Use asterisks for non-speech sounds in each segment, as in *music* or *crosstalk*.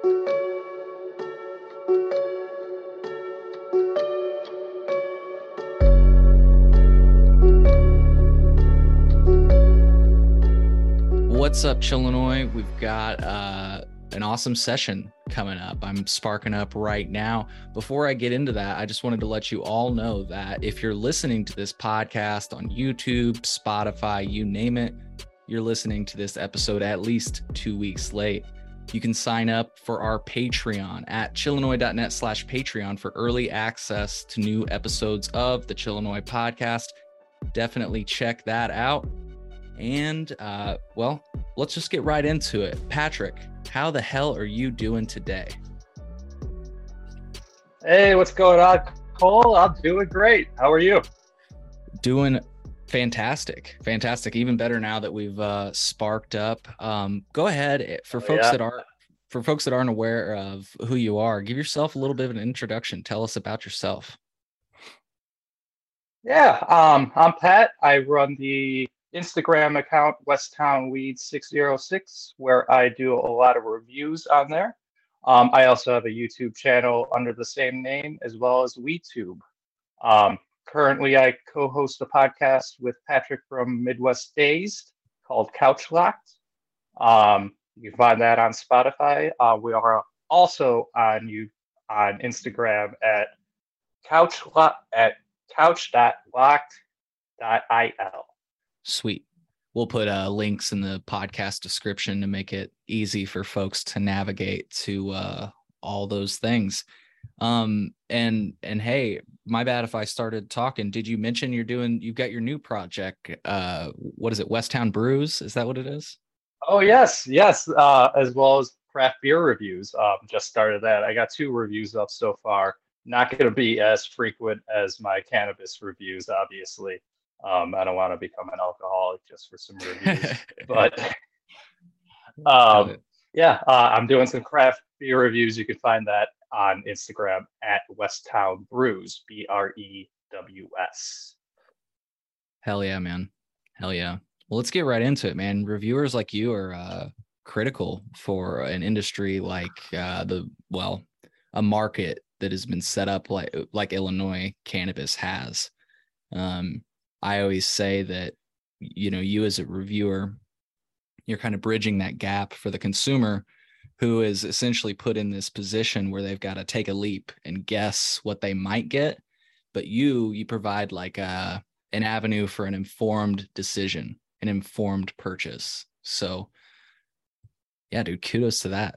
What's up, Chillinois? We've got uh, an awesome session coming up. I'm sparking up right now. Before I get into that, I just wanted to let you all know that if you're listening to this podcast on YouTube, Spotify, you name it, you're listening to this episode at least two weeks late. You can sign up for our Patreon at chillinois.net slash Patreon for early access to new episodes of the Chillinois podcast. Definitely check that out. And uh, well, let's just get right into it. Patrick, how the hell are you doing today? Hey, what's going on, Cole? I'm doing great. How are you? Doing fantastic. Fantastic. Even better now that we've uh, sparked up. Um, go ahead eh, for folks yeah. that aren't for folks that aren't aware of who you are, give yourself a little bit of an introduction. Tell us about yourself. Yeah, um, I'm Pat. I run the Instagram account, Westtown Weed 606, where I do a lot of reviews on there. Um, I also have a YouTube channel under the same name, as well as WeedTube. Um, currently, I co host a podcast with Patrick from Midwest Dazed called Couch Locked. Um, you can find that on Spotify. Uh, we are also on you on Instagram at couch at couch.locked.il. Sweet. We'll put uh, links in the podcast description to make it easy for folks to navigate to uh, all those things. Um, and and hey, my bad if I started talking. Did you mention you're doing? You've got your new project. Uh, what is it? Westtown Brews? Is that what it is? Oh yes, yes. Uh, as well as craft beer reviews. Um, just started that. I got two reviews up so far. Not going to be as frequent as my cannabis reviews, obviously. Um, I don't want to become an alcoholic just for some reviews, *laughs* but um, yeah, uh, I'm doing some craft beer reviews. You can find that on Instagram at Westtown Brews, B R E W S. Hell yeah, man. Hell yeah. Well, let's get right into it, man. Reviewers like you are uh, critical for an industry like uh, the well, a market that has been set up like like Illinois cannabis has. Um, I always say that, you know, you as a reviewer, you're kind of bridging that gap for the consumer who is essentially put in this position where they've got to take a leap and guess what they might get. But you, you provide like a, an avenue for an informed decision, an informed purchase. So, yeah, dude, kudos to that.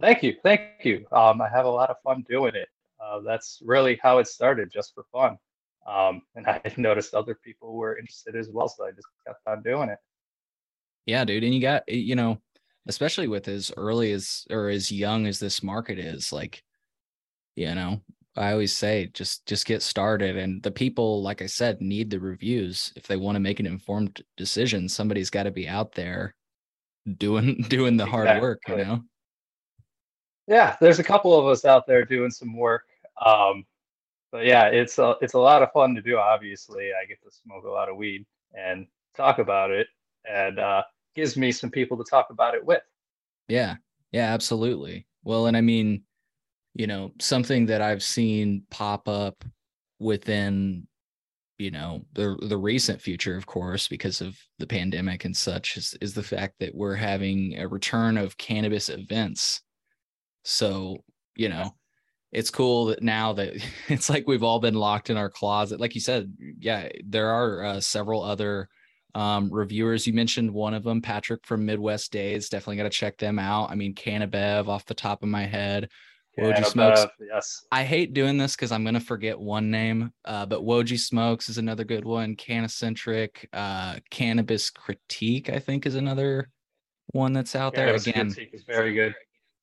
Thank you. Thank you. Um, I have a lot of fun doing it. Uh, that's really how it started, just for fun. Um, and *laughs* I noticed other people were interested as well, so I just kept on doing it. Yeah, dude, and you got you know, especially with as early as or as young as this market is, like, you know, I always say just just get started, and the people, like I said, need the reviews if they want to make an informed decision. Somebody's got to be out there doing doing the exactly. hard work, you know. Yeah, there's a couple of us out there doing some work. Um, but yeah, it's a it's a lot of fun to do. Obviously, I get to smoke a lot of weed and talk about it, and uh, gives me some people to talk about it with. Yeah, yeah, absolutely. Well, and I mean, you know, something that I've seen pop up within you know the the recent future of course because of the pandemic and such is, is the fact that we're having a return of cannabis events so you know it's cool that now that *laughs* it's like we've all been locked in our closet. Like you said, yeah, there are uh, several other um, reviewers. You mentioned one of them, Patrick from Midwest Dazed. Definitely got to check them out. I mean, Cannabev off the top of my head. Woji Smokes. Yes. I hate doing this because I'm gonna forget one name. Uh, but Woji Smokes is another good one. Cannacentric, uh, Cannabis Critique, I think, is another one that's out Cannabis there. Again, Critique is very good.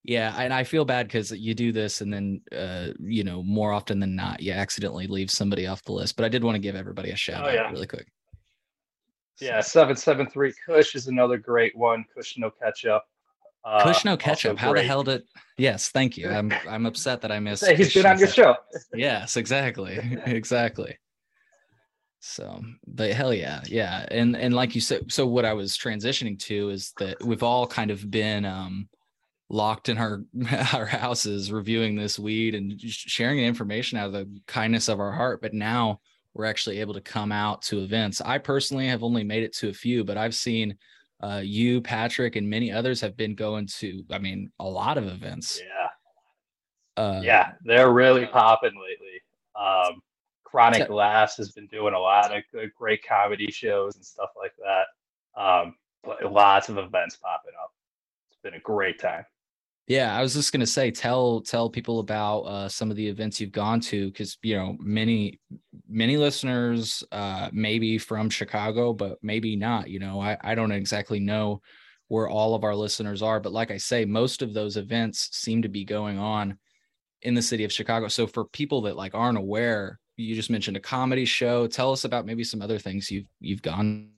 Yeah, and I feel bad because you do this, and then uh, you know, more often than not, you accidentally leave somebody off the list. But I did want to give everybody a shout oh, out yeah. really quick. Yeah, seven seven three Kush is another great one. Kush no ketchup. Uh, Kush no ketchup. How the hell did? Yes, thank you. I'm I'm upset that I missed. Hey, he's been on your show. *laughs* yes, exactly, *laughs* exactly. So, but hell yeah, yeah, and and like you said, so what I was transitioning to is that we've all kind of been um locked in our *laughs* our houses reviewing this weed and sharing information out of the kindness of our heart but now we're actually able to come out to events. I personally have only made it to a few but i've seen uh, you patrick and many others have been going to i mean a lot of events. Yeah. Uh, yeah they're really popping lately. Um, chronic t- glass has been doing a lot of good great comedy shows and stuff like that. Um, lots of events popping up. It's been a great time yeah, I was just gonna say, tell tell people about uh, some of the events you've gone to, because you know many many listeners, uh, maybe from Chicago, but maybe not. You know, I I don't exactly know where all of our listeners are, but like I say, most of those events seem to be going on in the city of Chicago. So for people that like aren't aware, you just mentioned a comedy show. Tell us about maybe some other things you've you've gone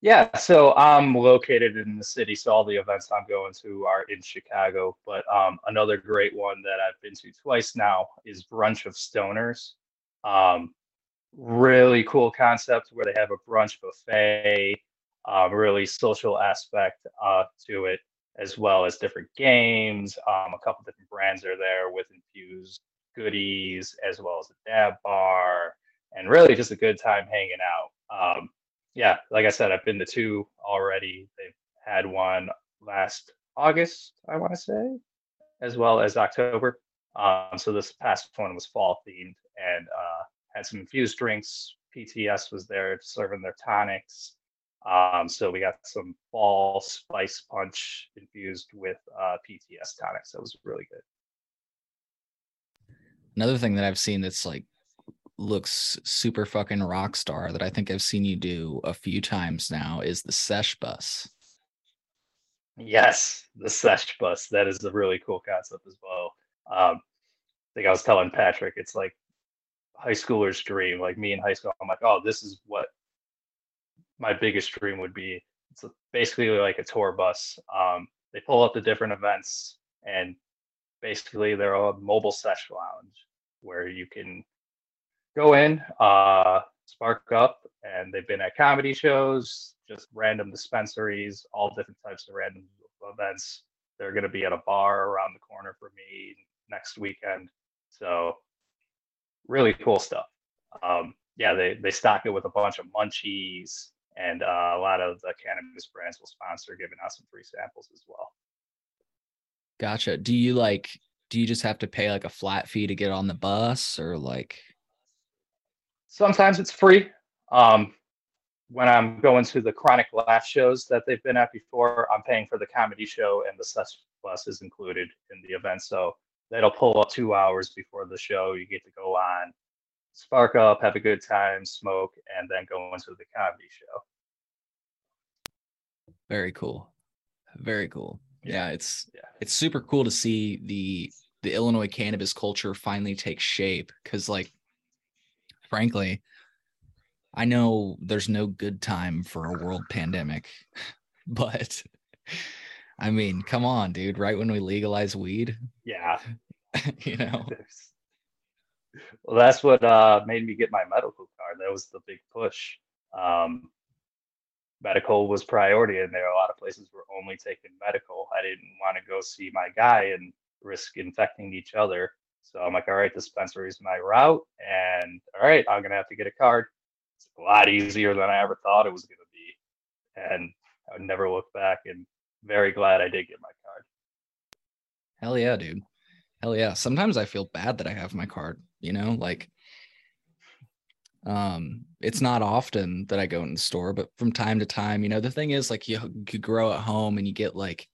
yeah, so I'm located in the city, so all the events I'm going to are in Chicago. But um, another great one that I've been to twice now is Brunch of Stoners. Um, really cool concept where they have a brunch buffet, um, really social aspect uh, to it, as well as different games. Um, a couple different brands are there with infused goodies, as well as a dab bar, and really just a good time hanging out. Yeah, like I said, I've been to two already. They've had one last August, I want to say, as well as October. Um, so this past one was fall themed and uh, had some infused drinks. PTS was there serving their tonics. Um, so we got some fall spice punch infused with uh, PTS tonics. That was really good. Another thing that I've seen that's like looks super fucking rock star that I think I've seen you do a few times now is the Sesh Bus. Yes, the Sesh Bus. That is a really cool concept as well. Um, think I was telling Patrick, it's like high schooler's dream. Like me in high school, I'm like, oh, this is what my biggest dream would be. It's basically like a tour bus. Um, they pull up the different events, and basically they're a mobile sesh lounge where you can go in, uh, spark up, and they've been at comedy shows, just random dispensaries, all different types of random events. They're going to be at a bar around the corner for me next weekend. So, really cool stuff. Um, yeah, they they stock it with a bunch of munchies, and uh, a lot of the cannabis brands will sponsor, giving us some free samples as well. Gotcha. Do you like? Do you just have to pay like a flat fee to get on the bus, or like? Sometimes it's free. Um, when I'm going to the Chronic Laugh shows that they've been at before, I'm paying for the comedy show and the Sesh Bus is included in the event. So that'll pull up two hours before the show. You get to go on, spark up, have a good time, smoke, and then go into the comedy show. Very cool. Very cool. Yeah, it's yeah. it's super cool to see the the Illinois cannabis culture finally take shape because like frankly, I know there's no good time for a world pandemic, *laughs* but I mean, come on, dude, right when we legalize weed? Yeah. *laughs* you know. Well, that's what uh, made me get my medical card. That was the big push. Um, medical was priority, and there are a lot of places were only taking medical. I didn't want to go see my guy and risk infecting each other. So I'm like, all right, dispensary is my route. And all right, I'm to have to get a card. It's a lot easier than I ever thought it was to be. And I would never look back and very glad I did get my card. Hell yeah, dude. Hell yeah. Sometimes I feel bad that I have my card, you know, like um it's not often that I go in the store, but from time to time, you know, the thing is like you, you grow at home and you get like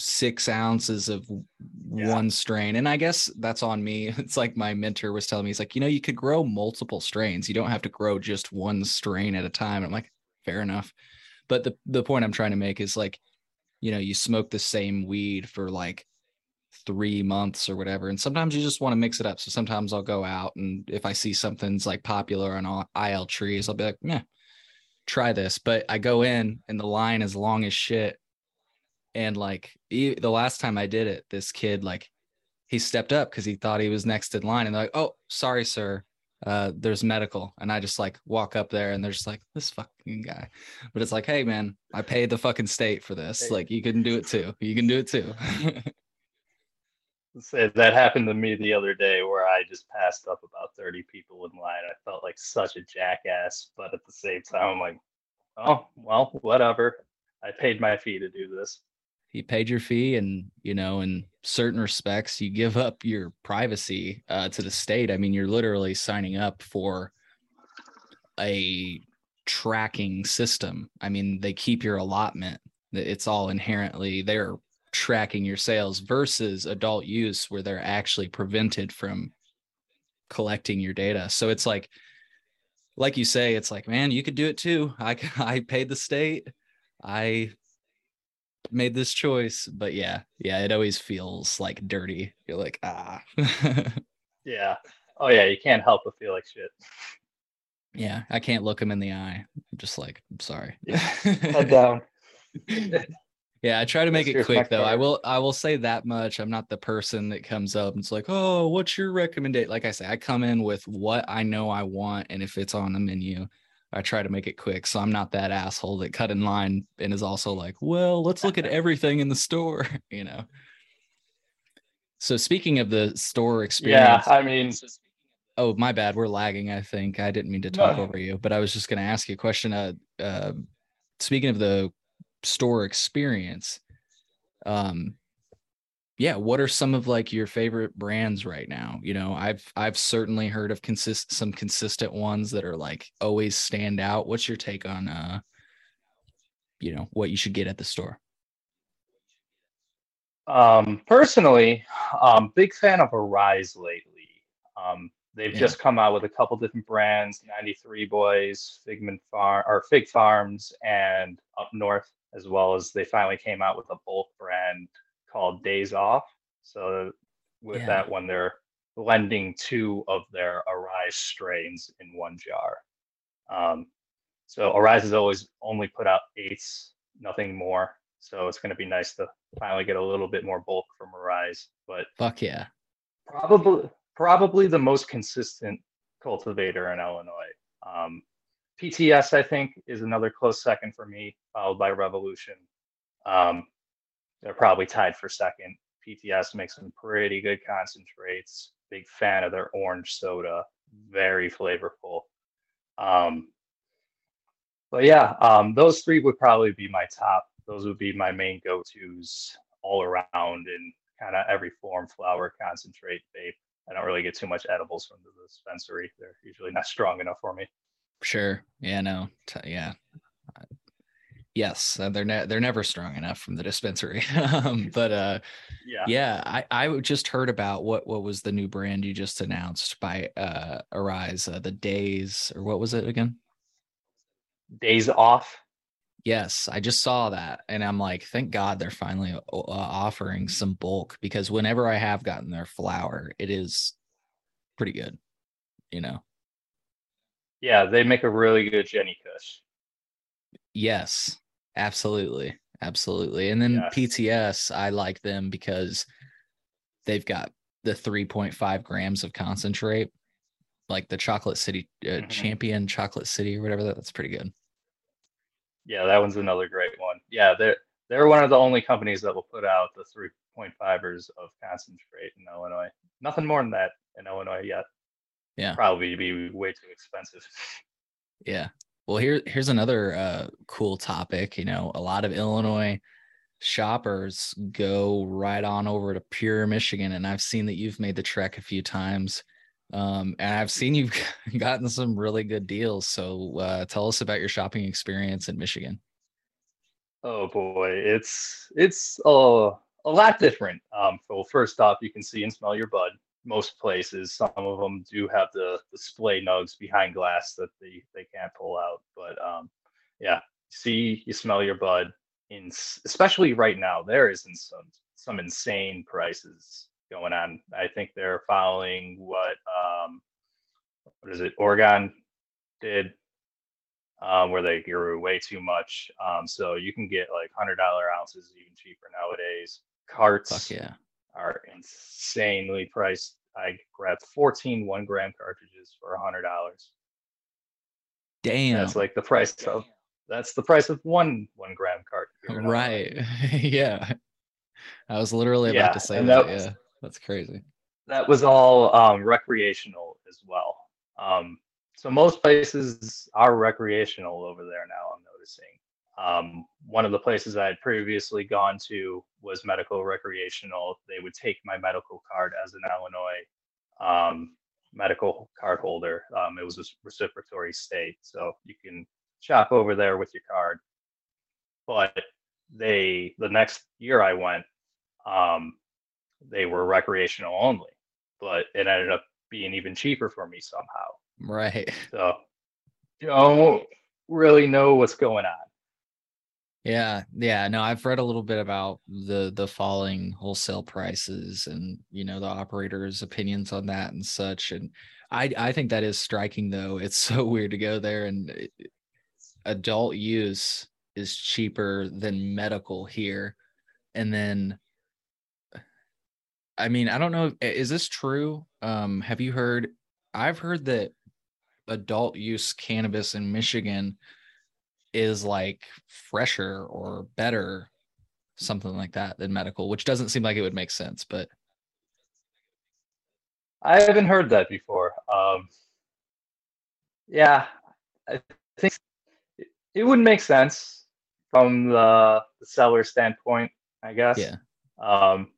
six ounces of yeah. one strain. And I guess that's on me. *laughs* It's like my mentor was telling me, he's like, you know, you could grow multiple strains. You don't have to grow just one strain at a time. And I'm like, fair enough. But the, the point I'm trying to make is like, you know, you smoke the same weed for like three months or whatever. And sometimes you just want to mix it up. So sometimes I'll go out and if I see something's like popular on IL trees, I'll be like, yeah, try this. But I go in and the line is long as shit and like the last time I did it, this kid like he stepped up because he thought he was next in line, and they're like, "Oh, sorry, sir, uh, there's medical, and I just like walk up there, and they're just like this fucking guy. But it's like, hey man, I paid the fucking state for this. Hey. Like you can do it too. You can do it too. *laughs* That happened to me the other day where I just passed up about 30 people in line. I felt like such a jackass, but at the same time, I'm like, oh, well, whatever. I paid my fee to do this. You paid your fee and you know in certain respects you give up your privacy uh, to the state. I mean you're literally signing up for a tracking system. I mean they keep your allotment. It's all inherently they're tracking your sales versus adult use where they're actually prevented from collecting your data. So it's like like you say it's like man you could do it too. I *laughs* i paid the state. I made this choice but yeah yeah it always feels like dirty you're like ah *laughs* Yeah. Oh, yeah. You can't help but feel like shit. yeah i can't look him in the eye i'm just like i'm sorry Head *laughs* down. yeah i try to make it quick though i will i will say that much i'm not the person that comes up and it's like oh what's your recommendation like i say i come in with what i know i want and if it's on the menu I try to make it quick, so I'm not that asshole that cut in line and is also like, "Well, let's look at *laughs* everything in the store," *laughs* you know. So speaking of the store experience. Yeah. I mean, oh my bad, we're lagging. I think I didn't mean to No. talk over you, but I was just going to ask you a question. Uh, uh, speaking of the store experience, um, yeah, what are some of like your favorite brands right now? You know, I've I've certainly heard of consist some consistent ones that are like always stand out. What's your take on uh, you know, what you should get at the store? Um, personally, um, big fan of Aeriz lately. Um, they've Yeah. just come out with a couple different brands, 93 Boyz, Figment Farm or Fig Farms, and up north, as well as they finally came out with a bulk brand called Days Off. So with Yeah. that one, they're blending two of their Aeriz strains in one jar. Um, so Aeriz has always only put out eights, nothing more. So it's going to be nice to finally get a little bit more bulk from Aeriz, but Fuck yeah. probably probably the most consistent cultivator in Illinois. Um, PTS, I think, is another close second for me, followed by Revolution. Um, they're probably tied for second. PTS makes some pretty good concentrates. Big fan of their orange soda, very flavorful. Um, but yeah, um, those three would probably be my top. Those would be my main go-tos all around in kind of every form, flower, concentrate, vape. I don't really get too much edibles from the dispensary. They're usually not *laughs* strong enough for me. Sure. Yeah. No. T- yeah. Yes, uh, they're ne- they're never strong enough from the dispensary. *laughs* um, but uh, Yeah. yeah, I I just heard about what what was the new brand you just announced by uh Aeriz, uh, the Days or what was it again? Days off. Yes, I just saw that, and I'm like, thank God they're finally uh, offering some bulk because whenever I have gotten their flour, it is pretty good, you know. Yeah, they make a really good Jenny Kush. Yes, absolutely. Absolutely. And then Yes. PTS, I like them because they've got the 3.5 grams of concentrate, like the Chocolate City uh, Mhm. Champion Chocolate City or whatever. That, that's pretty good. Yeah, that one's another great one. Yeah, they're they're one of the only companies that will put out the 3.5ers of concentrate in Illinois. Nothing more than that in Illinois yet. Yeah. Probably be way too expensive. *laughs* Yeah. Well, here here's another uh, cool topic. You know, a lot of Illinois shoppers go right on over to Pure, Michigan, and I've seen that you've made the trek a few times. Um, and I've seen you've *laughs* gotten some really good deals. So uh, tell us about your shopping experience in Michigan. Oh boy, it's it's uh, a lot different. Um, well, first off, you can see and smell your bud. Most places, some of them do have the display nugs behind glass that they they can't pull out. But um, yeah, see, you smell your bud. In especially right now, there isn't some some insane prices going on. I think they're following what um, what is it? Oregon did um, where they grew way too much. Um, so you can get like hundred dollar ounces even cheaper nowadays. Carts Fuck yeah. Are insanely priced I grabbed 14 one gram cartridges for a hundred dollars. Damn. That's like the price of that's the price of one one gram cartridge. Right. *laughs* yeah. I was literally about Yeah, to say that. that was- yeah. That's crazy. that was all um, recreational as well. Um, so most places are recreational over there now. I'm noticing. Um, one of the places I had previously gone to was medical recreational. They would take my medical card as an Illinois um, medical card holder. Um, it was a reciprocatory state, so you can shop over there with your card. But they, the next year I went, um, they were recreational only, but it ended up being even cheaper for me somehow. Right. So don't really know what's going on. Yeah, yeah. No, I've read a little bit about the the falling wholesale prices and you know the operators' opinions on that and such. And I I think that is striking though. It's *laughs* so weird to go there and it- adult use is cheaper than medical here. And then I mean, I don't know, is this true? Um, have you heard I've heard that adult use cannabis in Michigan is like fresher or better, something like that than medical, which doesn't seem like it would make sense, but I haven't heard that before. Um, yeah, I think it, would make sense from the, the seller standpoint, I guess. yeah, Um,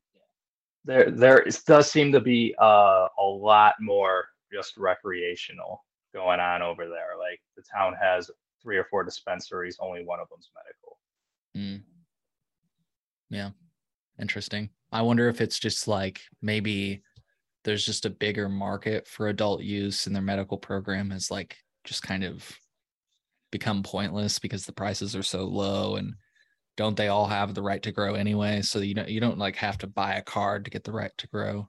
there, there does seem to be uh, a lot more just recreational going on over there. Like the town has three or four dispensaries, only one of them's medical. Mm. Yeah. Interesting. I wonder if it's just like maybe there's just a bigger market for adult use and their medical program has like just kind of become pointless because the prices are so low and don't they all have the right to grow anyway? So you don't you don't like have to buy a card to get the right to grow.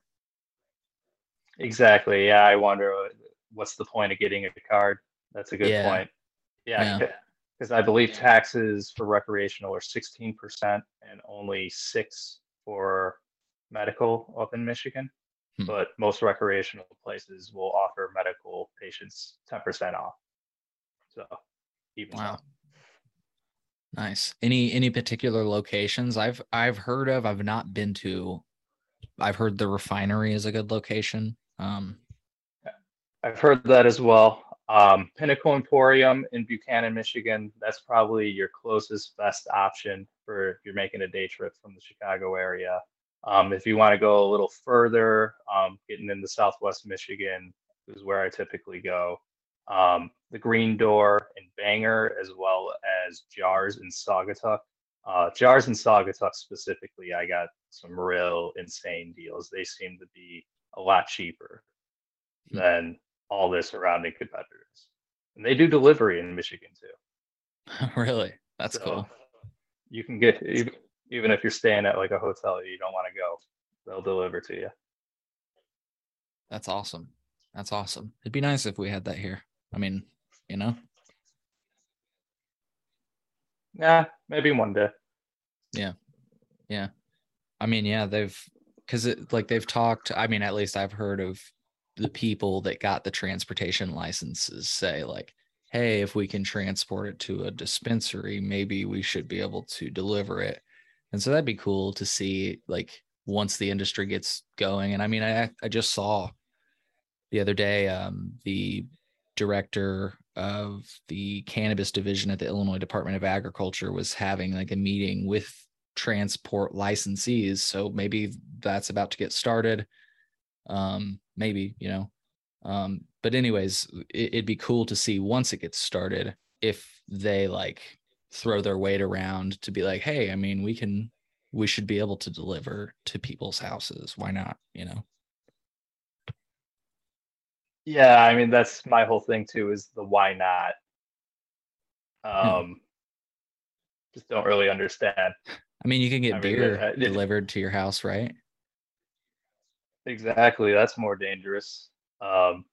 Exactly. Yeah, I wonder uh, what's the point of getting a card. That's a good Yeah. point. Yeah, Yeah. because I believe taxes for recreational are sixteen percent and only six for medical up in Michigan. Hmm. But most recreational places will offer medical patients ten percent off. So even Wow. so. Nice. Any any particular locations I've I've heard of, I've not been to. I've heard the refinery is a good location. Um I've heard that as well. Um, Pinnacle Emporium in Buchanan, Michigan. That's probably your closest best option for if you're making a day trip from the Chicago area. Um, if you want to go a little further, um, getting into Southwest Michigan is where I typically go. Um, the Green Door in Bangor, as well as Jars in Saugatuck. Uh, Jars in Saugatuck specifically, I got some real insane deals. They seem to be a lot cheaper Hmm. than all their surrounding competitors. And they do delivery in Michigan too. *laughs* really? That's So cool. You can get even, even if you're staying at like a hotel you don't want to go, they'll deliver to you. That's awesome. That's awesome. It'd be nice if we had that here. I mean, you know? Yeah, maybe one day. Yeah. Yeah. I mean, yeah, they've because it like they've talked. I mean, at least I've heard of the people that got the transportation licenses say like, "Hey, if we can transport it to a dispensary, maybe we should be able to deliver it." And so that'd be cool to see like once the industry gets going. And I mean, I I just saw the other day um, the director of the cannabis division at the Illinois Department of Agriculture was having like a meeting with transport licensees. So maybe that's about to get started. Um, maybe, you know. Um, but anyways, it, it'd be cool to see once it gets started if they like throw their weight around to be like, hey, I mean, we can we should be able to deliver to people's houses. Why not? You know? Yeah, I mean that's my whole thing too is the why not. Um just don't really understand. I mean, you can get I mean, beer uh, *laughs* delivered to your house, right? Exactly. That's more dangerous. Um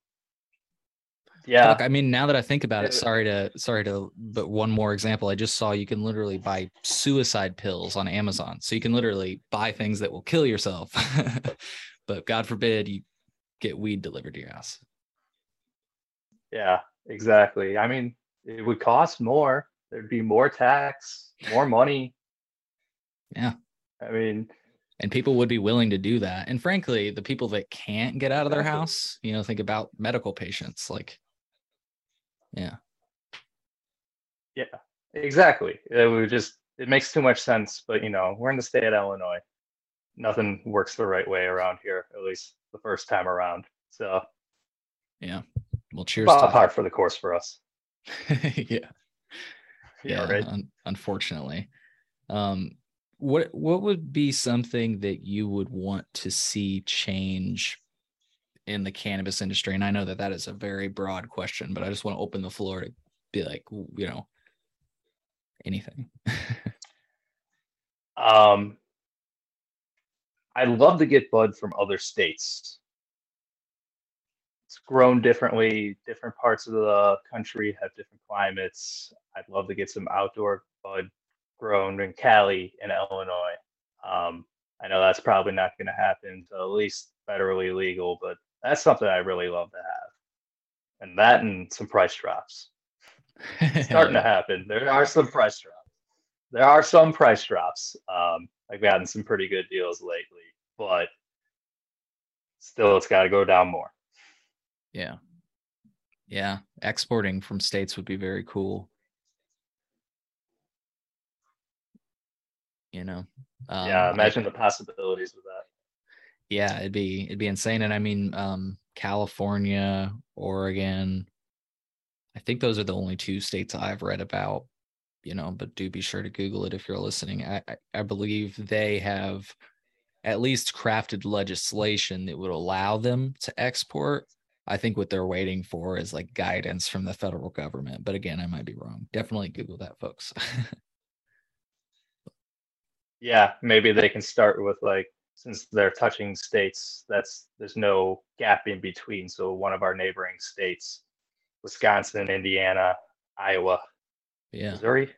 yeah. Fuck, I mean, now that I think about it, sorry to sorry to but one more example. I just saw you can literally buy suicide pills on Amazon. So you can literally buy things that will kill yourself. *laughs* but God forbid you get weed delivered to your house. Yeah, exactly. I mean, it would cost more. There'd be more tax, more money. Yeah. I mean, and people would be willing to do that. And frankly, the people that can't get out of their house, you know, think about medical patients. Like, yeah, yeah, exactly. It would just it makes too much sense. But you know, we're in the state of Illinois. Nothing works the right way around here, at least the first time around. So yeah. Well, cheers. To par for the course for us. *laughs* yeah. Yeah, right. un- unfortunately. Um, what what would be something that you would want to see change in the cannabis industry? And I know that that is a very broad question, but I just want to open the floor to be like, you know, anything. *laughs* Um, I'd love to get bud from other states. It's grown differently. Different parts of the country have different climates. I'd love to get some outdoor bud grown in Cali and Illinois. Um, I know that's probably not going to happen at least federally legal, but that's something I really love to have. And that and some price drops starting to *laughs* happen. There are some price drops. There are some price drops. Um, I've gotten some pretty good deals lately, but still, it's got to go down more. Yeah. Yeah. Exporting from states would be very cool. You know. yeah, Um, I- imagine the possibilities with that. yeah, it'd be it'd be insane. And I mean, um, California, Oregon, I think those are the only two states I've read about, you know, but do be sure to Google it if you're listening. I, I, I believe they have at least crafted legislation that would allow them to export. I think what they're waiting for is like guidance from the federal government. But again, I might be wrong. Definitely Google that, folks. *laughs* Yeah, maybe they can start with like since they're touching states, that's there's no gap in between. So one of our neighboring states, Wisconsin, Indiana, Iowa, yeah. Missouri.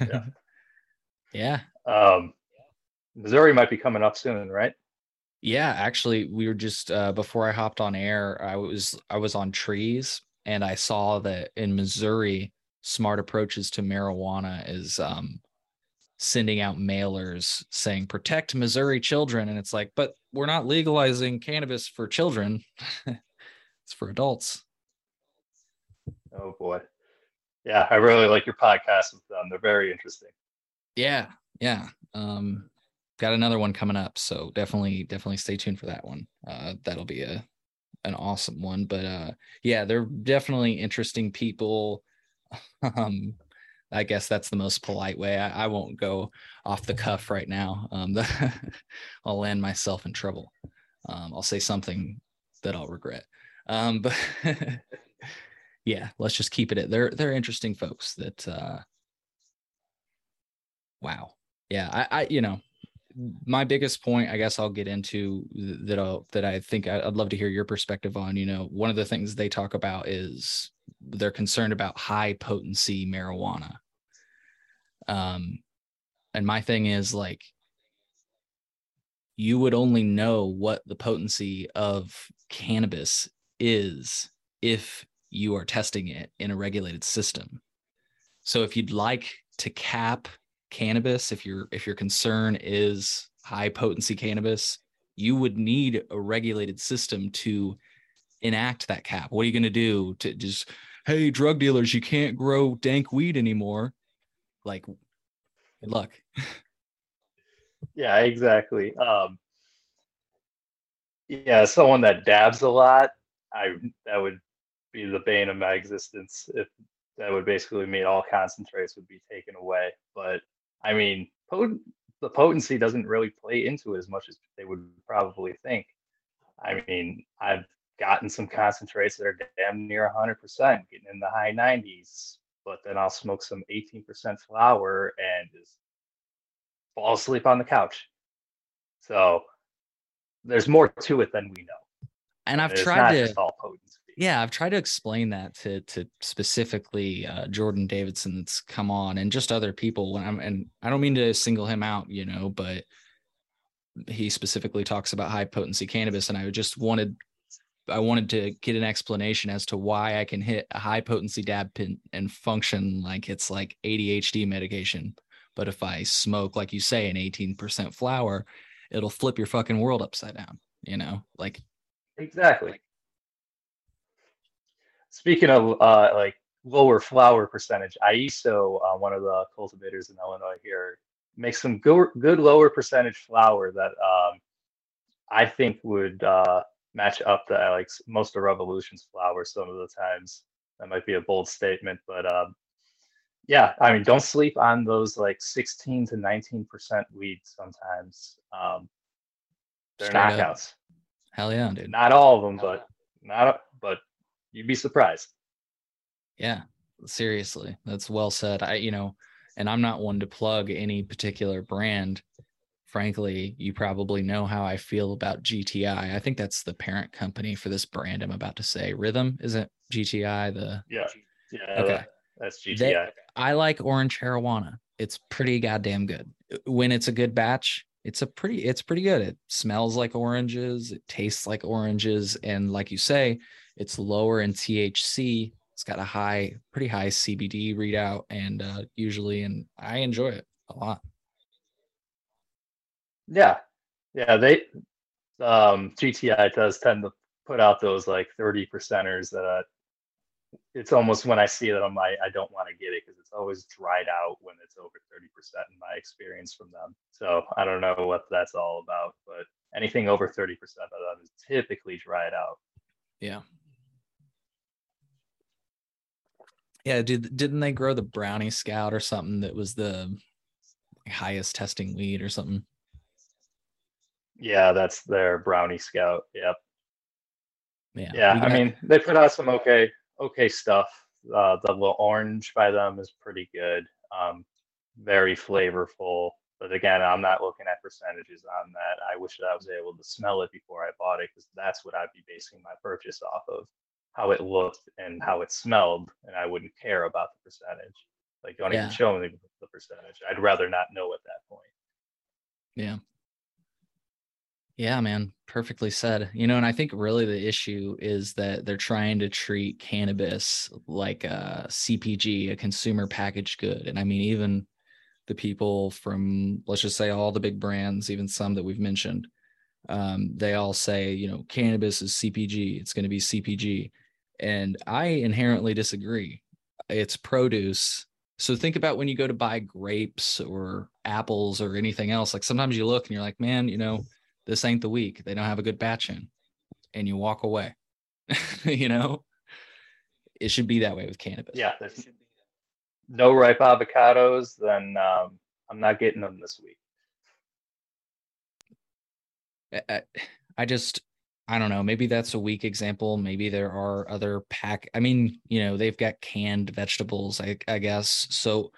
Yeah. *laughs* yeah. Um, Missouri might be coming up soon, right? Yeah, actually, we were just uh, before I hopped on air, I was I was on trees and I saw that in Missouri, Smart Approaches to Marijuana is um, sending out mailers saying protect Missouri children, and it's like, but we're not legalizing cannabis for children; *laughs* it's for adults. Oh boy. Yeah, I really like your podcast with them. They're very interesting. Yeah, yeah. Um, got another one coming up, so definitely definitely stay tuned for that one. Uh, that'll be a an awesome one. But uh, yeah, they're definitely interesting people. *laughs* um, I guess that's the most polite way. I, I won't go off the cuff right now. Um, *laughs* the, I'll land myself in trouble. Um, I'll say something that I'll regret. Um, but *laughs* yeah, let's just keep it at they're they're interesting folks that uh wow. Yeah, I, I you know, my biggest point, I guess I'll get into that I'll, that I think I'd love to hear your perspective on, you know, one of the things they talk about is they're concerned about high potency marijuana. Um and my thing is like you would only know what the potency of cannabis is if you are testing it in a regulated system. So if you'd like to cap cannabis, if your if your concern is high potency cannabis, you would need a regulated system to enact that cap. What are you going to do to just hey drug dealers, you can't grow dank weed anymore? Like good luck. *laughs* Yeah, exactly. Um, yeah, someone that dabs a lot, I that would be the bane of my existence. If that would basically mean all concentrates would be taken away. But I mean, potent, the potency doesn't really play into it as much as they would probably think. I mean, I've gotten some concentrates that are damn near 100%, getting in the high 90s, but then I'll smoke some 18% flower and just fall asleep on the couch. So there's more to it than we know. And I've It's tried to just all potency. yeah i've tried to explain that to to specifically uh, jordan davidson that's come on and just other people when i'm and i don't mean to single him out you know but he specifically talks about high potency cannabis and i just wanted I wanted to get an explanation as to why I can hit a high potency dab pin and function like it's like ADHD medication. But if I smoke, like you say, an 18% flower, it'll flip your fucking world upside down, you know? Like exactly. Speaking of uh like lower flower percentage, Ieso, uh, one of the cultivators in Illinois here, makes some good good lower percentage flower that um I think would uh match up to like most of Revolution's flowers some of the times. That might be a bold statement, but um, yeah, I mean, don't sleep on those like 16 to 19 percent weeds. Sometimes um, they're Straight knockouts. Up. Hell yeah, dude! Not all of them, but not. But you'd be surprised. Yeah, seriously, that's well said. I, you know, and I'm not one to plug any particular brand frankly, you probably know how I feel about GTI. I think that's the parent company for this brand I'm about to say. Rythm isn't GTI the Yeah. Yeah. Okay. That's GTI. They, I like orange Arowana. It's pretty goddamn good. When it's a good batch, it's a pretty it's pretty good. It smells like oranges, it tastes like oranges and like you say, it's lower in THC. It's got a high pretty high CBD readout and uh usually and I enjoy it a lot. Yeah, yeah. They um, GTI does tend to put out those like thirty percenters that uh, it's almost when I see that I'm like I don't want to get it because it's always dried out when it's over thirty percent in my experience from them. So I don't know what that's all about, but anything over thirty percent of them is typically dried out. Yeah. Yeah, did didn't they grow the brownie scout or something that was the highest testing weed or something? Yeah, that's their brownie scout. Yep. Yeah. Yeah. I mean, they put out some okay, okay stuff. Uh, the little orange by them is pretty good. Um, very flavorful. But again, I'm not looking at percentages on that. I wish that I was able to smell it before I bought it because that's what I'd be basing my purchase off of how it looked and how it smelled. And I wouldn't care about the percentage. Like, don't yeah. even show me the percentage. I'd rather not know at that point. Yeah. Yeah, man, perfectly said. You know, and I think really the issue is that they're trying to treat cannabis like a CPG, a consumer packaged good. And I mean, even the people from, let's just say, all the big brands, even some that we've mentioned, um, they all say, you know, cannabis is CPG, it's going to be CPG. And I inherently disagree. It's produce. So think about when you go to buy grapes or apples or anything else. Like sometimes you look and you're like, man, you know, this ain't the week. They don't have a good batch in, and you walk away. *laughs* you know, it should be that way with cannabis. Yeah, there's no ripe avocados. Then um, I'm not getting them this week. I, I just I don't know. Maybe that's a weak example. Maybe there are other pack. I mean, you know, they've got canned vegetables. I, I guess so.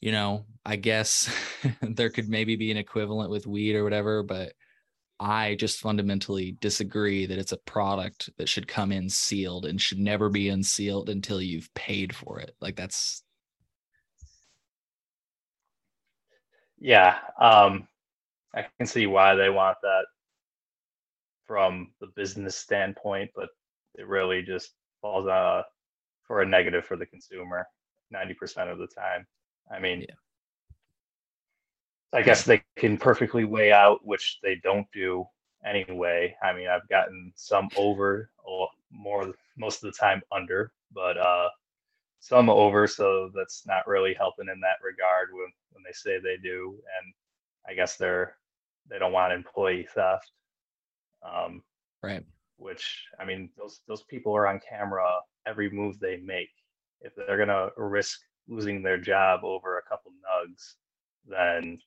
You know, I guess *laughs* there could maybe be an equivalent with weed or whatever, but I just fundamentally disagree that it's a product that should come in sealed and should never be unsealed until you've paid for it. Like that's yeah, um I can see why they want that from the business standpoint, but it really just falls uh for a negative for the consumer 90% of the time. I mean, yeah. I guess they can perfectly weigh out, which they don't do anyway. I mean, I've gotten some over, or more most of the time under, but uh, some over. So that's not really helping in that regard when when they say they do. And I guess they're they don't want employee theft. Um, right. Which I mean, those those people are on camera every move they make. If they're gonna risk losing their job over a couple nugs, then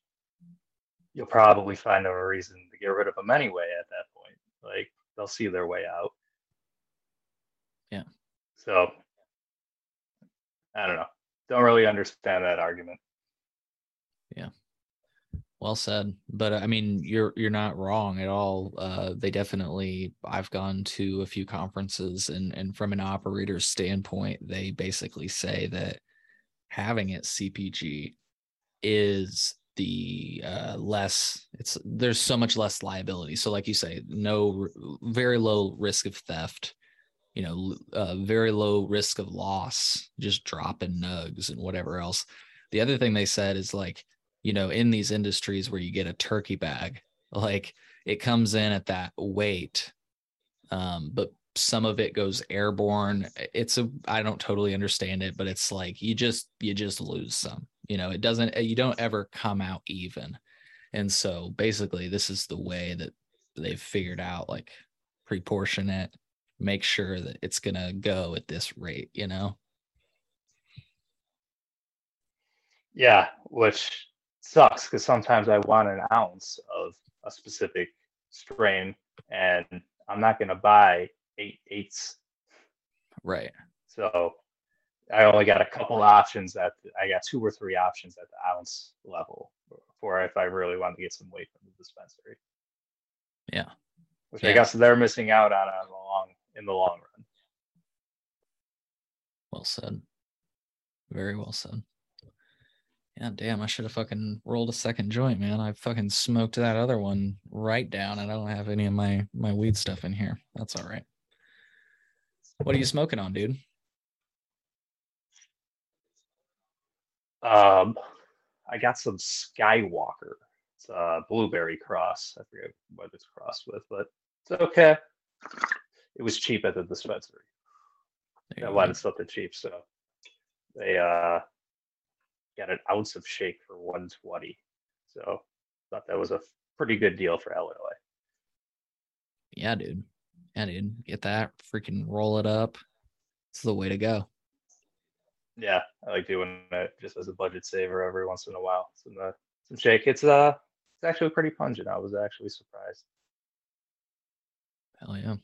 you'll probably find a reason to get rid of them anyway at that point. Like they'll see their way out. Yeah. So I don't know. Don't really understand that argument. Yeah. Well said. But I mean, you're you're not wrong at all. Uh, they definitely. I've gone to a few conferences, and and from an operator's standpoint, they basically say that having it CPG is the uh, less it's there's so much less liability. So like you say, no very low risk of theft, you know, uh, very low risk of loss, just dropping nugs and whatever else. The other thing they said is like, you know, in these industries where you get a turkey bag, *laughs* like it comes in at that weight, um, but some of it goes airborne. It's a I don't totally understand it, but it's like you just you just lose some. You know, it doesn't eh, you don't ever come out even. And so basically this is the way that they've figured out like proportionate, make sure that it's gonna go at this rate, you know. Yeah, which sucks because sometimes I want an ounce of a specific strain and I'm not going to buy eight eights. Right. So I only got a couple options that I got two or three options at the ounce level for if I really want to get some weight from the dispensary. Yeah. Which yeah. I guess they're missing out on on the long in the long run. Well said. Very well said. Yeah, damn, I should have fucking rolled a second joint, man. I fucking smoked that other one right down. and I don't have any of my my weed stuff in here. That's all right. What are you smoking on, dude? Um, I got some Skywalker. It's a blueberry cross. I forget what it's crossed with, but it's okay. It was cheap at the dispensary. A lot of something cheap, so they uh got an ounce of shake for 120. So thought that was a pretty good deal for Illinois. Yeah, dude. Yeah, dude. Get that. Freaking roll it up. It's the way to go. Yeah, I like doing it just as a budget saver every once in a while. Some uh, some shake. It's uh it's actually pretty pungent. I was actually surprised. Hell yeah.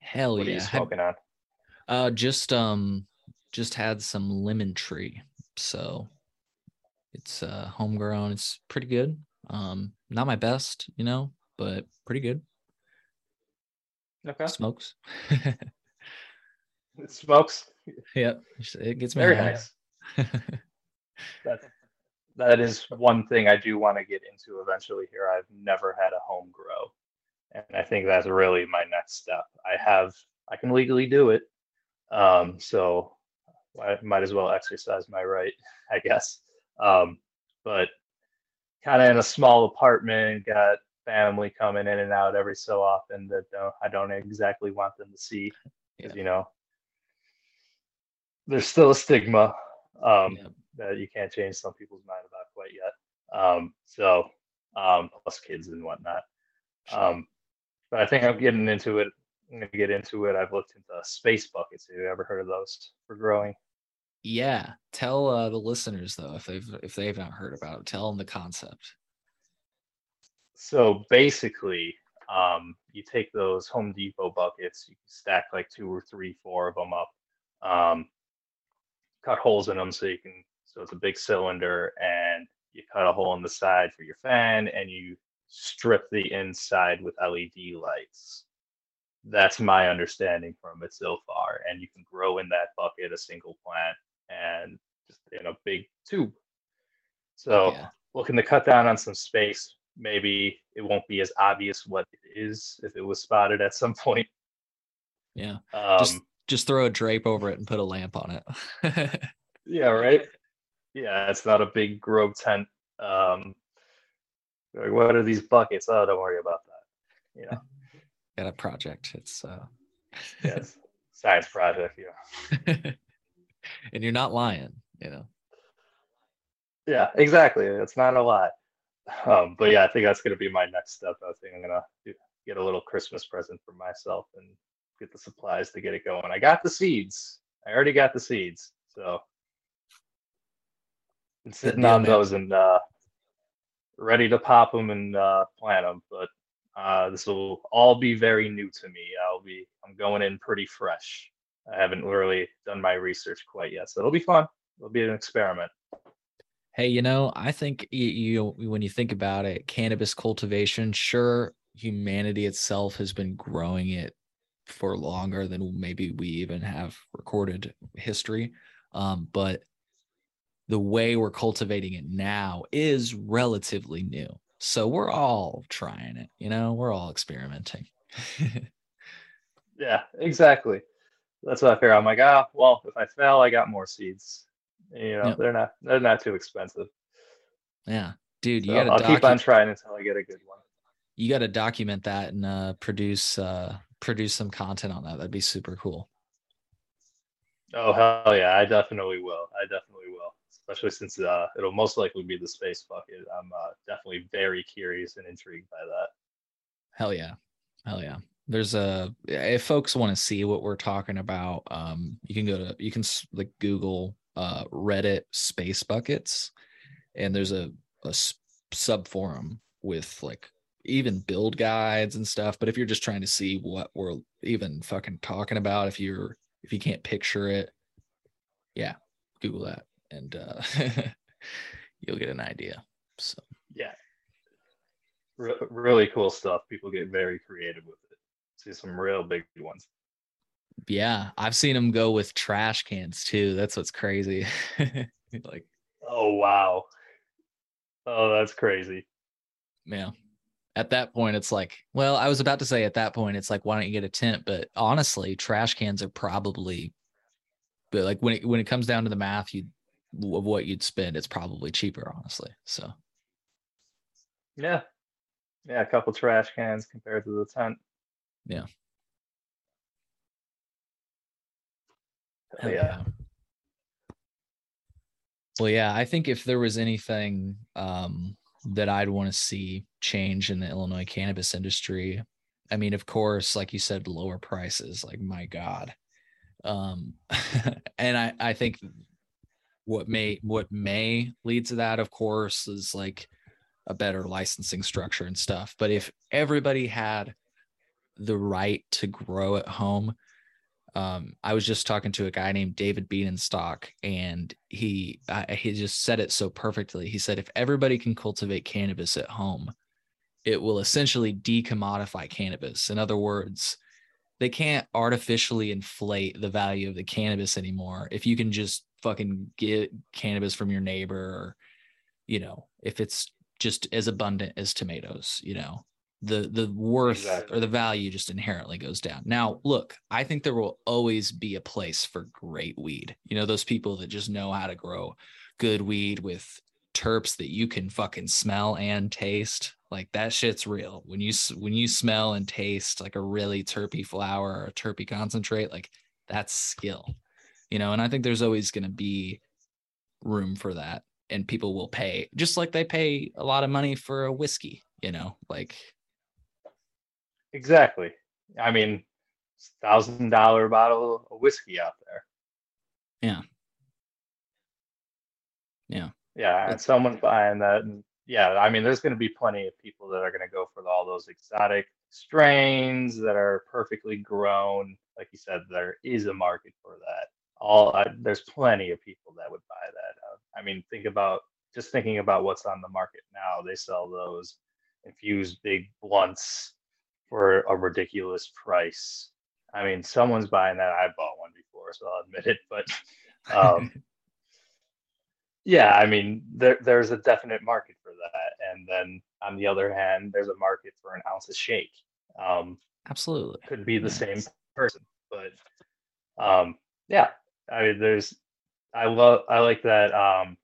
Hell what yeah. What are you smoking on? Uh just um just had some lemon tree. So it's uh homegrown. It's pretty good. Um not my best, you know, but pretty good. Okay. Smokes. *laughs* it smokes. Yep. It gets me very nice. that that is one thing I do want to get into eventually here. I've never had a home grow. And I think that's really my next step. I have I can legally do it. Um, so I might as well exercise my right, I guess. Um, but kind of in a small apartment, got family coming in and out every so often that don't, I don't exactly want them to see yeah. you know, there's still a stigma um, yeah. that you can't change some people's mind about quite yet. Um, so, um, plus kids and whatnot. Um, but I think I'm getting into it. I'm going to get into it. I've looked into space buckets. Have you ever heard of those for growing? Yeah. Tell uh, the listeners though if they've if they've not heard about it. Tell them the concept. So basically, um, you take those Home Depot buckets, you stack like two or three, four of them up, um, cut holes in them so you can. So it's a big cylinder, and you cut a hole in the side for your fan, and you strip the inside with LED lights. That's my understanding from it so far. And you can grow in that bucket a single plant and just in a big tube. So yeah. looking to cut down on some space. Maybe it won't be as obvious what it is if it was spotted at some *laughs* point. Yeah. Um, just just throw a drape over it and put a lamp on it. *laughs* yeah, right. Yeah, it's not a big grow tent. Um, like, what are these buckets? Oh, don't worry about that. You know, *laughs* got a project. It's uh, yes, *laughs* science project. Yeah. and you're not lying, you know. Yeah, exactly. It's not a lot. Um, but yeah, I think that's gonna be my next step. I think I'm gonna do, get a little Christmas present for myself and get the supplies to get it going. I got the seeds. I already got the seeds, so I'm sitting on those and uh, ready to pop them and uh, plant them. But uh, this will all be very new to me. I'll be I'm going in pretty fresh. I haven't really done my research quite yet, so it'll be fun. It'll be an experiment. Hey, you know, I think you, you when you think about it, cannabis cultivation, sure, humanity itself has been growing it for longer than maybe we even have recorded history. Um, but the way we're cultivating it now is relatively new. So we're all trying it, you know, we're all experimenting. *laughs* yeah, exactly. That's what I figure. I'm like, ah, well, if I fail, I got more seeds. You know, yep. they're not they're not too expensive. Yeah, dude, you gotta. I'll docu- keep on trying until I get a good one. You got to document that and uh, produce uh, produce some content on that. That'd be super cool. Oh hell yeah, I definitely will. I definitely will. Especially since uh, it'll most likely be the space bucket. I'm uh, definitely very curious and intrigued by that. Hell yeah, hell yeah. There's a if folks want to see what we're talking about, um, you can go to you can like Google uh, Reddit space buckets, and there's a a sub forum with like even build guides and stuff. But if you're just trying to see what we're even fucking talking about, if you're if you can't picture it, yeah, Google that and uh, *laughs* you'll get an idea. So yeah, Re- really cool stuff. People get very creative with it. See some real big ones. Yeah, I've seen them go with trash cans too. That's what's crazy. *laughs* like, oh wow, oh that's crazy. Yeah. At that point, it's like, well, I was about to say at that point, it's like, why don't you get a tent? But honestly, trash cans are probably, but like when it when it comes down to the math, you of what you'd spend, it's probably cheaper, honestly. So. Yeah, yeah, a couple trash cans compared to the tent. Yeah. Hell yeah. Well, yeah, I think if there was anything um, that I'd want to see change in the Illinois cannabis industry, I mean, of course, like you said, lower prices. Like, my God. Um, *laughs* and I, I think what may what may lead to that, of course, is like a better licensing structure and stuff. But if everybody had the right to grow at home, um, I was just talking to a guy named David Bienenstock, and Stock and he uh, he just said it so perfectly. He said, if everybody can cultivate cannabis at home, it will essentially decommodify cannabis. In other words, they can't artificially inflate the value of the cannabis anymore. If you can just fucking get cannabis from your neighbor, or, you know, if it's just as abundant as tomatoes, you know, the the worth exactly. or the value just inherently goes down. Now, look, I think there will always be a place for great weed. You know, those people that just know how to grow good weed with terps that you can fucking smell and taste. Like that shit's real. When you when you smell and taste like a really terpy flower or a terpy concentrate, like that's skill. You know, and I think there's always going to be room for that and people will pay just like they pay a lot of money for a whiskey, you know, like Exactly. I mean, thousand dollar bottle of whiskey out there. Yeah. Yeah. Yeah, and someone's buying that, and yeah, I mean, there's going to be plenty of people that are going to go for all those exotic strains that are perfectly grown. Like you said, there is a market for that. All uh, there's plenty of people that would buy that. Uh, I mean, think about just thinking about what's on the market now. They sell those infused big blunts for a ridiculous price. I mean, someone's buying that. I bought one before, so I'll admit it. But *laughs* um, yeah, I mean, there, there's a definite market that. And then on the other hand, there's a market for an ounce of shake. Um, Absolutely, could be the yes. same person, but um, yeah, I mean, there's. I love. I like that. Um,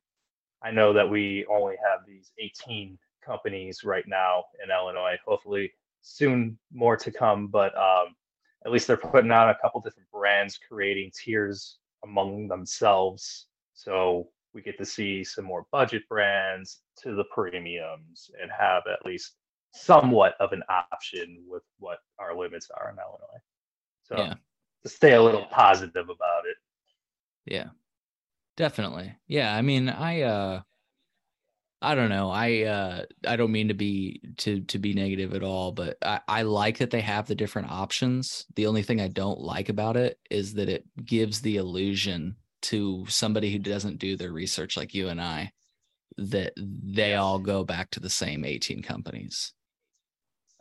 I know that we only have these 18 companies right now in Illinois. Hopefully, soon more to come, but um, at least they're putting out a couple different brands, creating tiers among themselves. So we get to see some more budget brands to the premiums and have at least somewhat of an option with what our limits are in Illinois. So yeah. to stay a little positive about it. Yeah. Definitely. Yeah, I mean, I uh I don't know. I uh I don't mean to be to to be negative at all, but I, I like that they have the different options. The only thing I don't like about it is that it gives the illusion to somebody who doesn't do their research like you and I that they all go back to the same 18 companies.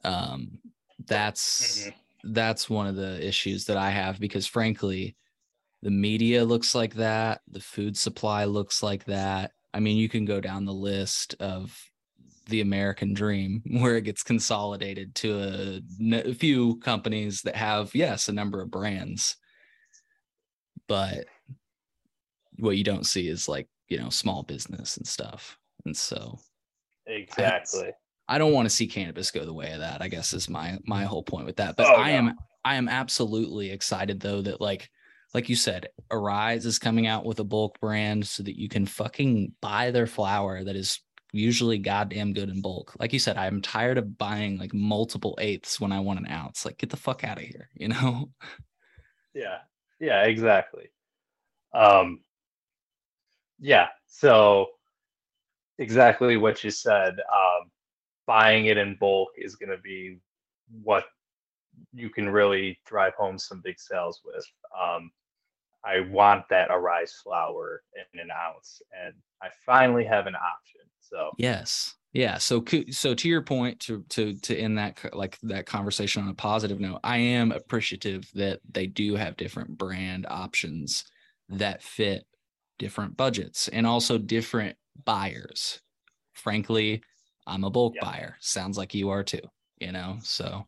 Um that's mm-hmm. that's one of the issues that I have because frankly the media looks like that, the food supply looks like that I mean, you can go down the list of the American dream, *laughs* where it gets consolidated to a, a few companies that have, yes, a number of brands, but what you don't see is like you know small business and stuff, and so exactly. I, I don't want to see cannabis go the way of that. I guess is my my whole point with that. But Oh, I no. am I am absolutely excited though that like like you said, Aeriz is coming out with a bulk brand so that you can fucking buy their flower that is usually goddamn good in bulk. Like you said, I'm tired of buying like multiple eighths when I want an ounce. Like get the fuck out of here, you know? Yeah. Yeah, exactly. Um yeah, so exactly what you said. Um buying it in bulk is gonna be what you can really drive home some big sales with. Um I want that Aeriz flower in an ounce and I finally have an option. So Yes. Yeah. So so to your point to to to end that like that conversation on a positive note, I am appreciative that they do have different brand options that fit different budgets and also different buyers. Frankly, I'm a bulk buyer. Sounds like you are too, you know. So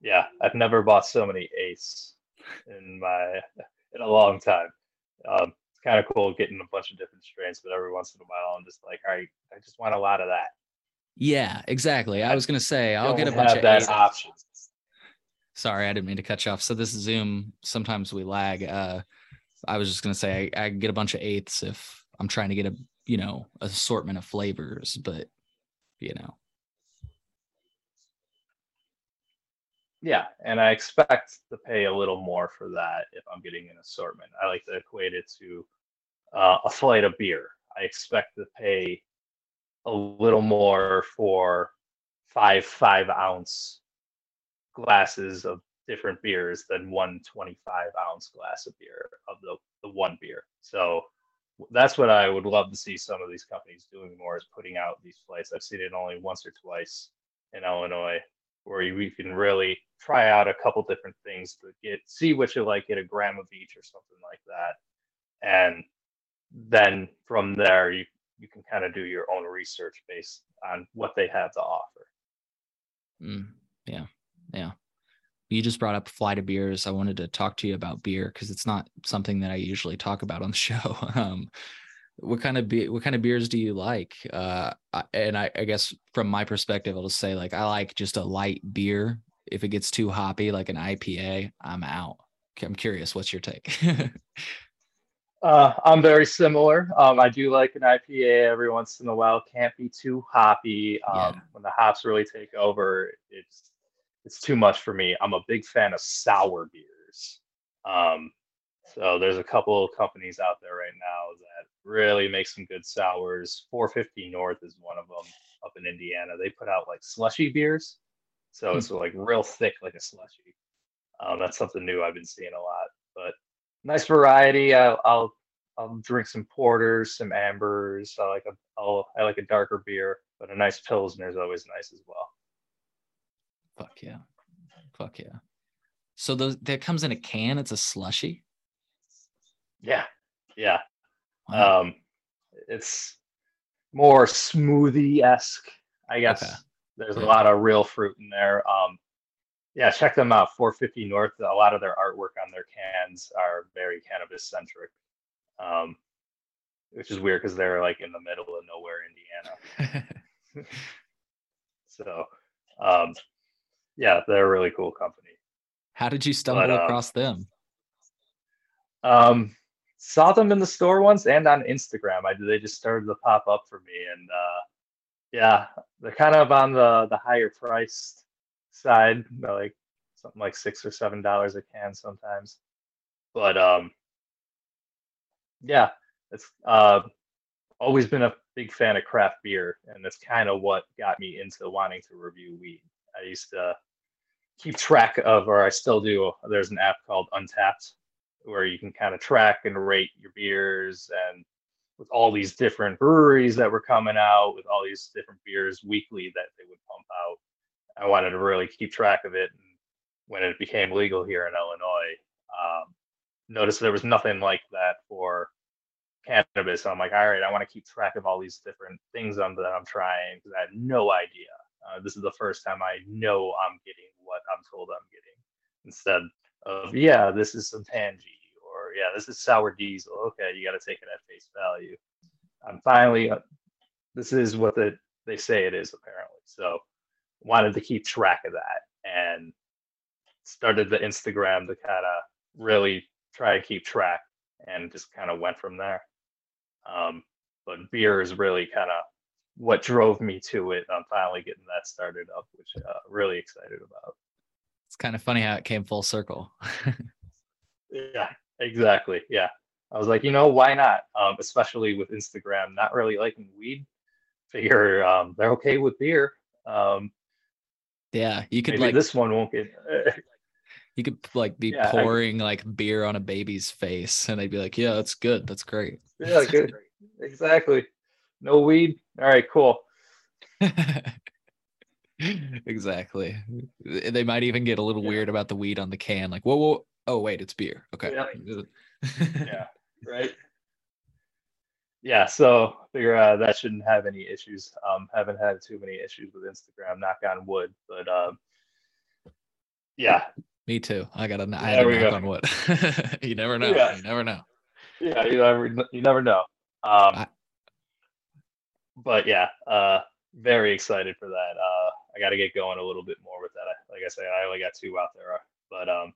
yeah, I've never bought so many Ace in my in a long time. Um, it's kind of cool getting a bunch of different strains, but every once in a while, I'm just like, all right, I just want a lot of that. yeah, exactly. I I was gonna say I'll get a bunch of that eight- option. Sorry, I didn't mean to cut you off. So this Zoom, sometimes we lag. Uh, I was just gonna say I, I get a bunch of eighths if I'm trying to get a you know assortment of flavors, but you know, Yeah, and I expect to pay a little more for that if I'm getting an assortment. I like to equate it to uh, a flight of beer. I expect to pay a little more for five five ounce glasses of different beers than one 25 ounce glass of beer of the, the one beer. So that's what I would love to see some of these companies doing more is putting out these flights. I've seen it only once or twice in Illinois where you, you can really try out a couple different things to get see what you like, get a gram of each or something like that. And then from there you you can kind of do your own research based on what they have to offer. Mm, yeah, yeah. You just brought up flight of beers. I wanted to talk to you about beer because it's not something that I usually talk about on the *laughs* show. Um, what kind of beer? What kind of beers do you like? Uh, and I, I guess from my perspective, I'll just say like I like just a light beer. If it gets too hoppy, like an IPA, I'm out. I'm curious, what's your take? *laughs* Uh, I'm very similar. Um, I do like an IPA every once in a while. Can't be too hoppy. Um, Yeah. When the hops really take over, it's it's too much for me. I'm a big fan of sour beers. Um, so there's a couple of companies out there right now that really make some good sours. 450 North is one of them up in Indiana. They put out like slushy beers, so Hmm. it's like real thick, like a slushy. Um, that's something new I've been seeing a lot, but nice variety. I'll, I'll I'll drink some porters, some ambers. I like a I'll, I like a darker beer, but a nice pilsner is always nice as well. Fuck yeah, fuck yeah. So those that comes in a can. It's a slushy. Yeah, yeah. Wow. Um, it's more smoothie esque, I guess. Okay. There's Yeah. a lot of real fruit in there. Um, yeah, check them out. 450 North. A lot of their artwork on their cans are very cannabis centric, um, which is weird because they're like in the middle of nowhere, Indiana. *laughs* So, um, yeah, they're a really cool company. How did you stumble But, um, across them? Um, saw them in the store once and on Instagram. I they just started to pop up for me, and uh, yeah, they're kind of on the the higher priced side, they're like something like six or seven dollars a can sometimes. But um, yeah, it's uh, always been a big fan of craft beer, and that's kind of what got me into wanting to review weed. I used to keep track of, or I still do. There's an app called Untappd where you can kind of track and rate your beers and with all these different breweries that were coming out with all these different beers weekly that they would pump out. I wanted to really keep track of it. And when it became legal here in Illinois, um, noticed there was nothing like that for cannabis. So I'm like, all right, I want to keep track of all these different things that I'm trying because I had no idea. Uh, this is the first time I know I'm getting what I'm told I'm getting instead of, yeah, this is some tangy or yeah, this is sour diesel. Okay, you got to take it at face value. I'm finally, uh, this is what the, they say it is apparently. So wanted to keep track of that and started the Instagram to kind of really try to keep track and just kind of went from there. Um, but beer is really kind of what drove me to it. I'm finally getting that started up, which uh, really excited about. It's kind of funny how it came full circle. *laughs* yeah, exactly. Yeah. I was like, you know, why not? Um, especially with Instagram, not really liking weed. Figure um, they're okay with beer. Um, yeah, you could like this one won't get. *laughs* you could like be Yeah, I- pouring like beer on a baby's face, and they'd be like, "Yeah, that's good. That's great." yeah, good. Exactly. No weed. All right, cool. *laughs* exactly. They might even get a little Yeah. weird about the weed on the can, like, "Whoa, whoa, oh wait, it's beer." Okay. *laughs* Yeah. Right. Yeah, so figure uh, that shouldn't have any issues. Um, haven't had too many issues with Instagram, knock on wood. But um, yeah, Me too. I got to. I There to we knock go. on wood. *laughs* you never know. Yeah. You never know. yeah, you never you never know. Um, I- but yeah, uh, very excited for that. Uh, I got to get going a little bit more with that. I- Like I said, I only got two out there, but um,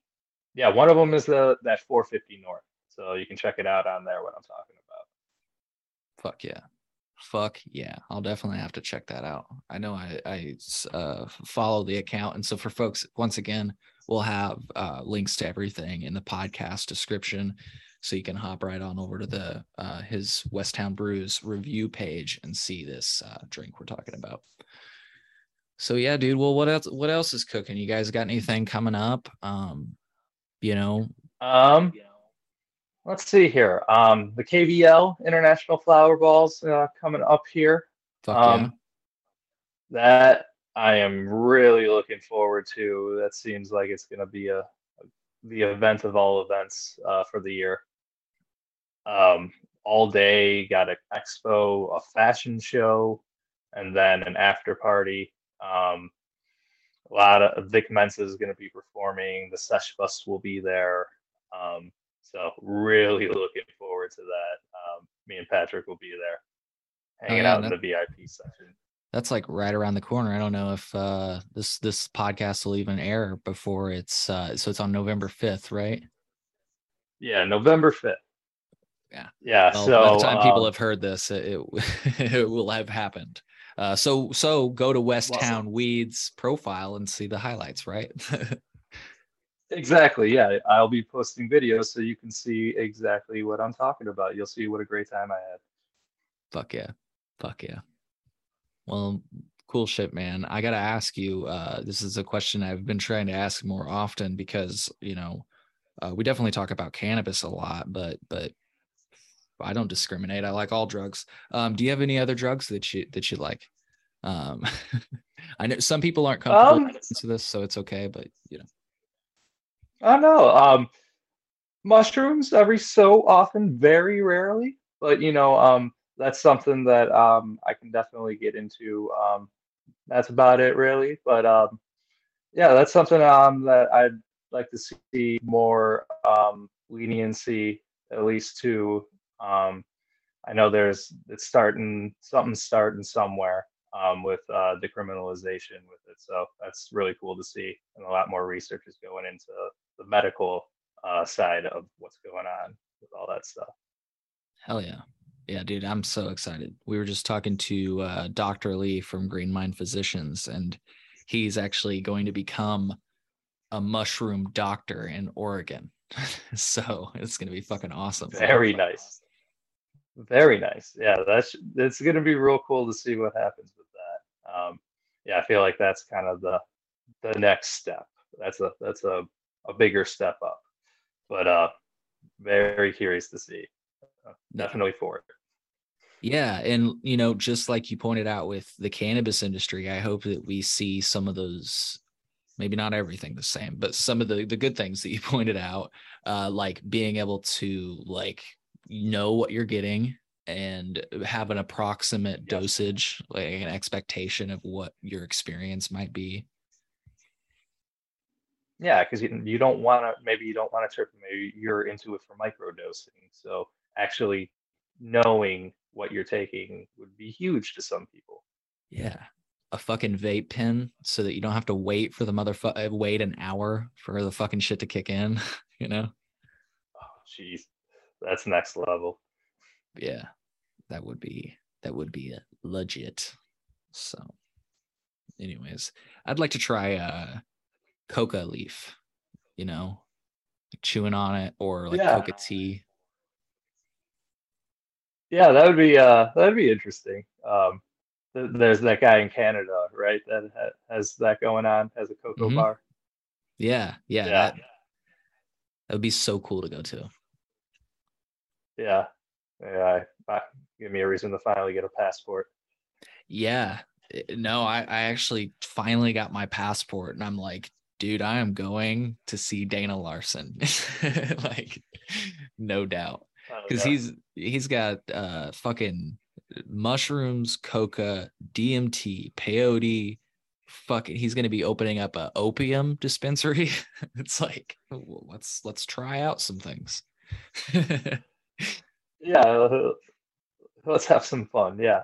yeah, one of them is the that 450 North, so you can check it out on there. What I'm talking about. Fuck yeah. Fuck yeah. I'll definitely have to check that out. I know I uh, follow the account. And so for folks, once again, we'll have uh, links to everything in the podcast description. So you can hop right on over to the uh, his Westtown Brews review page and see this uh, drink we're talking about. So yeah, dude. Well, what else? What else is cooking? You guys got anything coming up? Um, you know, Um, let's see here. Um, the KVL International Flower Balls uh, coming up here. fuck Um, that I am really looking forward to. That seems like it's going to be a the event of all events uh, for the year. Um, all day, got an expo, a fashion show, and then an after party. Um, a lot of Vic Mensa is going to be performing. The Sesh Bus will be there. Um, so really looking forward to that. Um, me and Patrick will be there, hanging yeah, out in that- the VIP section. that's like right around the corner. I don't know if uh this this podcast will even air before it's uh so it's on November 5th, right? Yeah, November fifth. Yeah. Yeah. Well, so by the time people um, have heard this, it, it, *laughs* it will have happened. Uh so so go to West Town Weeds profile and see the highlights, right? *laughs* exactly, yeah, I'll be posting videos so you can see exactly what I'm talking about. You'll see what a great time I had. Fuck yeah. Fuck yeah. Well, cool shit, man. I got to ask you uh this is a question I've been trying to ask more often because, you know, uh, we definitely talk about cannabis a lot, but but I don't discriminate. I like all drugs. Um do you have any other drugs that you that you like? Um *laughs* I know some people aren't comfortable Um, into this, so it's okay, but you know. I don't know. Um, mushrooms every so often, very rarely, but you know, um, that's something that um I can definitely get into. Um, that's about it, really. But um, yeah, that's something um that I'd like to see more um leniency, at least to um. I know there's it's starting something's starting somewhere um, with uh, decriminalization with it, so that's really cool to see, and a lot more research is going into the medical uh, side of what's going on with all that stuff. Hell yeah. Yeah, dude, I'm so excited. We were just talking to uh, Dr. Lee from Green Mind Physicians, and he's actually going to become a mushroom doctor in Oregon. *laughs* so it's going to be fucking awesome. Very nice. Very nice. Yeah, that's it's going to be real cool to see what happens with that. Um, yeah, I feel like that's kind of the the next step. That's a that's a, a bigger step up. But uh, very curious to see. Uh, definitely for it. Yeah, and you know, just like you pointed out with the cannabis industry, I hope that we see some of those maybe not everything the same, but some of the the good things that you *laughs* pointed out, uh like being able to like know what you're getting and have an approximate Yes. dosage, like an expectation of what your experience might be. Yeah, because you, you don't want to, maybe you don't want to trip, maybe you're into it for microdosing. So actually knowing what you're taking would be huge to some people. Yeah. A fucking vape pen so that you don't have to wait for the motherfucker uh, wait an hour for the fucking shit to kick in, *laughs* you know? Oh, jeez, that's next level. Yeah. That would be that would be legit. So anyways, I'd like to try a coca leaf, you know, like chewing on it or like Yeah. coca tea. Yeah, that would be uh that'd be interesting. Um, th- there's that guy in Canada, right? That ha- has that going on, has a cocoa Mhm. bar. Yeah, yeah, Yeah, that that would be so cool to go to. Yeah, yeah. I, I, give me a reason to finally get a passport. Yeah. eh, No, I, I actually finally got my passport and I'm like, dude, I am going to see Dana Larsen. *laughs* like, no doubt. Oh, Because he's he's got uh fucking mushrooms, coca, DMT, peyote, fucking he's gonna be opening up a opium dispensary. *laughs* it's like let's let's try out some things. *laughs* yeah. Let's have some fun. Yeah.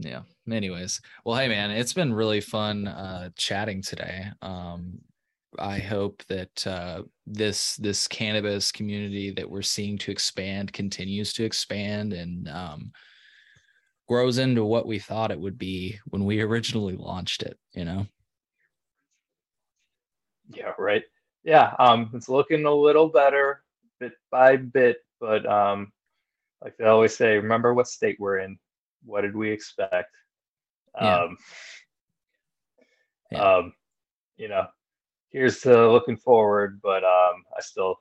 yeah anyways well hey man it's been really fun uh chatting today um i hope that uh this this cannabis community that we're seeing to expand continues to expand and um grows into what we thought it would be when we originally launched it you know Yeah, right. Yeah, um, it's looking a little better bit by bit, but um, like they always say, remember what state we're in. What did we expect? Yeah. Um, Yeah. um, you know, here's to looking forward, but um, I still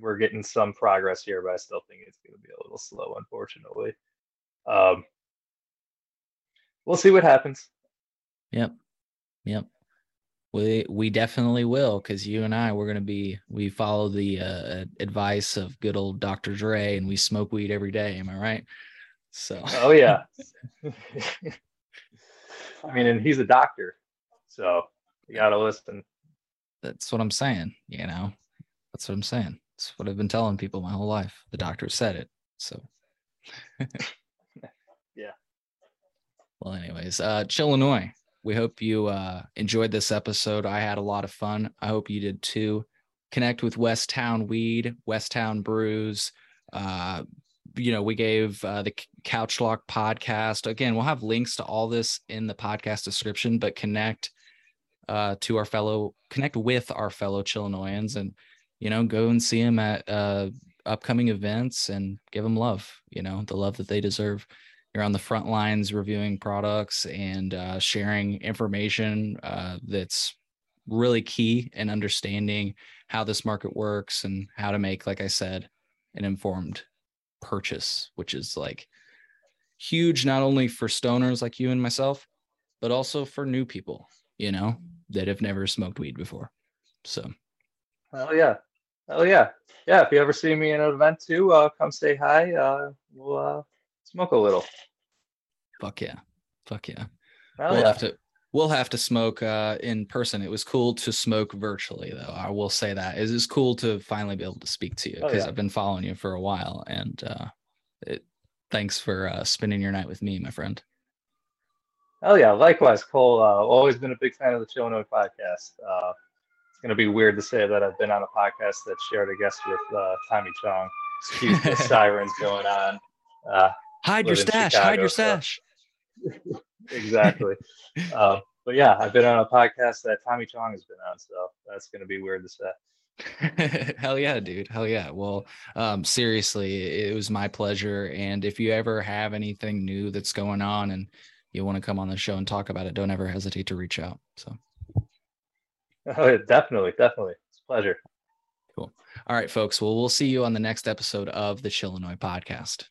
we're getting some progress here, but I still think it's going to be a little slow, unfortunately. Um, we'll see what happens. yep yep we we definitely will because you and i we're going to be we follow the uh advice of good old dr dre and we smoke weed every day am i right so Oh yeah. *laughs* *laughs* I mean, and he's a doctor, so you got to listen. that's what I'm saying. You know, that's what I'm saying. That's what I've been telling people my whole life. The doctor said it. So, *laughs* Yeah. Well, anyways, uh, Chillinois, we hope you uh, enjoyed this episode. I had a lot of fun. I hope you did too. Connect with West Town Weed, West Town Brews. Uh, you know, we gave uh, the Couch Lock podcast. Again, we'll have links to all this in the podcast description, but connect uh, to our fellow, connect with our fellow Chillinoisans and, you know, go and see them at uh, upcoming events and give them love, you know, the love that they deserve. You're on the front lines reviewing products and uh, sharing information uh, that's really key in understanding how this market works and how to make, like I said, an informed purchase, which is like huge, not only for stoners like you and myself, but also for new people, you know, that have never smoked weed before. So, Hell yeah, hell yeah, yeah. If you ever see me in an event too, uh, come say hi. Uh, we'll uh, smoke a little. fuck yeah. Fuck yeah. Hell we'll yeah. have to we'll have to smoke uh in person it was cool to smoke virtually though i will say that it is cool to finally be able to speak to you Oh, because yeah. i've been following you for a while and uh it, thanks for uh spending your night with me my friend Hell yeah. Likewise, Cole. Uh, always been a big fan of the Chillinois podcast. Uh, it's gonna be weird to say that I've been on a podcast that shared a guest with uh, Tommy Chong. Excuse the *laughs* sirens going on. Hide your stash hide Chicago, your so- stash *laughs* exactly. uh, but yeah, I've been on a podcast that Tommy Chong has been on, so that's gonna be weird to say. *laughs* hell yeah dude hell yeah well um seriously it was my pleasure and if you ever have anything new that's going on and you want to come on the show and talk about it don't ever hesitate to reach out so *laughs* Oh, yeah, definitely, definitely. It's a pleasure. Cool. All right, folks. Well, we'll see you on the next episode of the Chillinois podcast.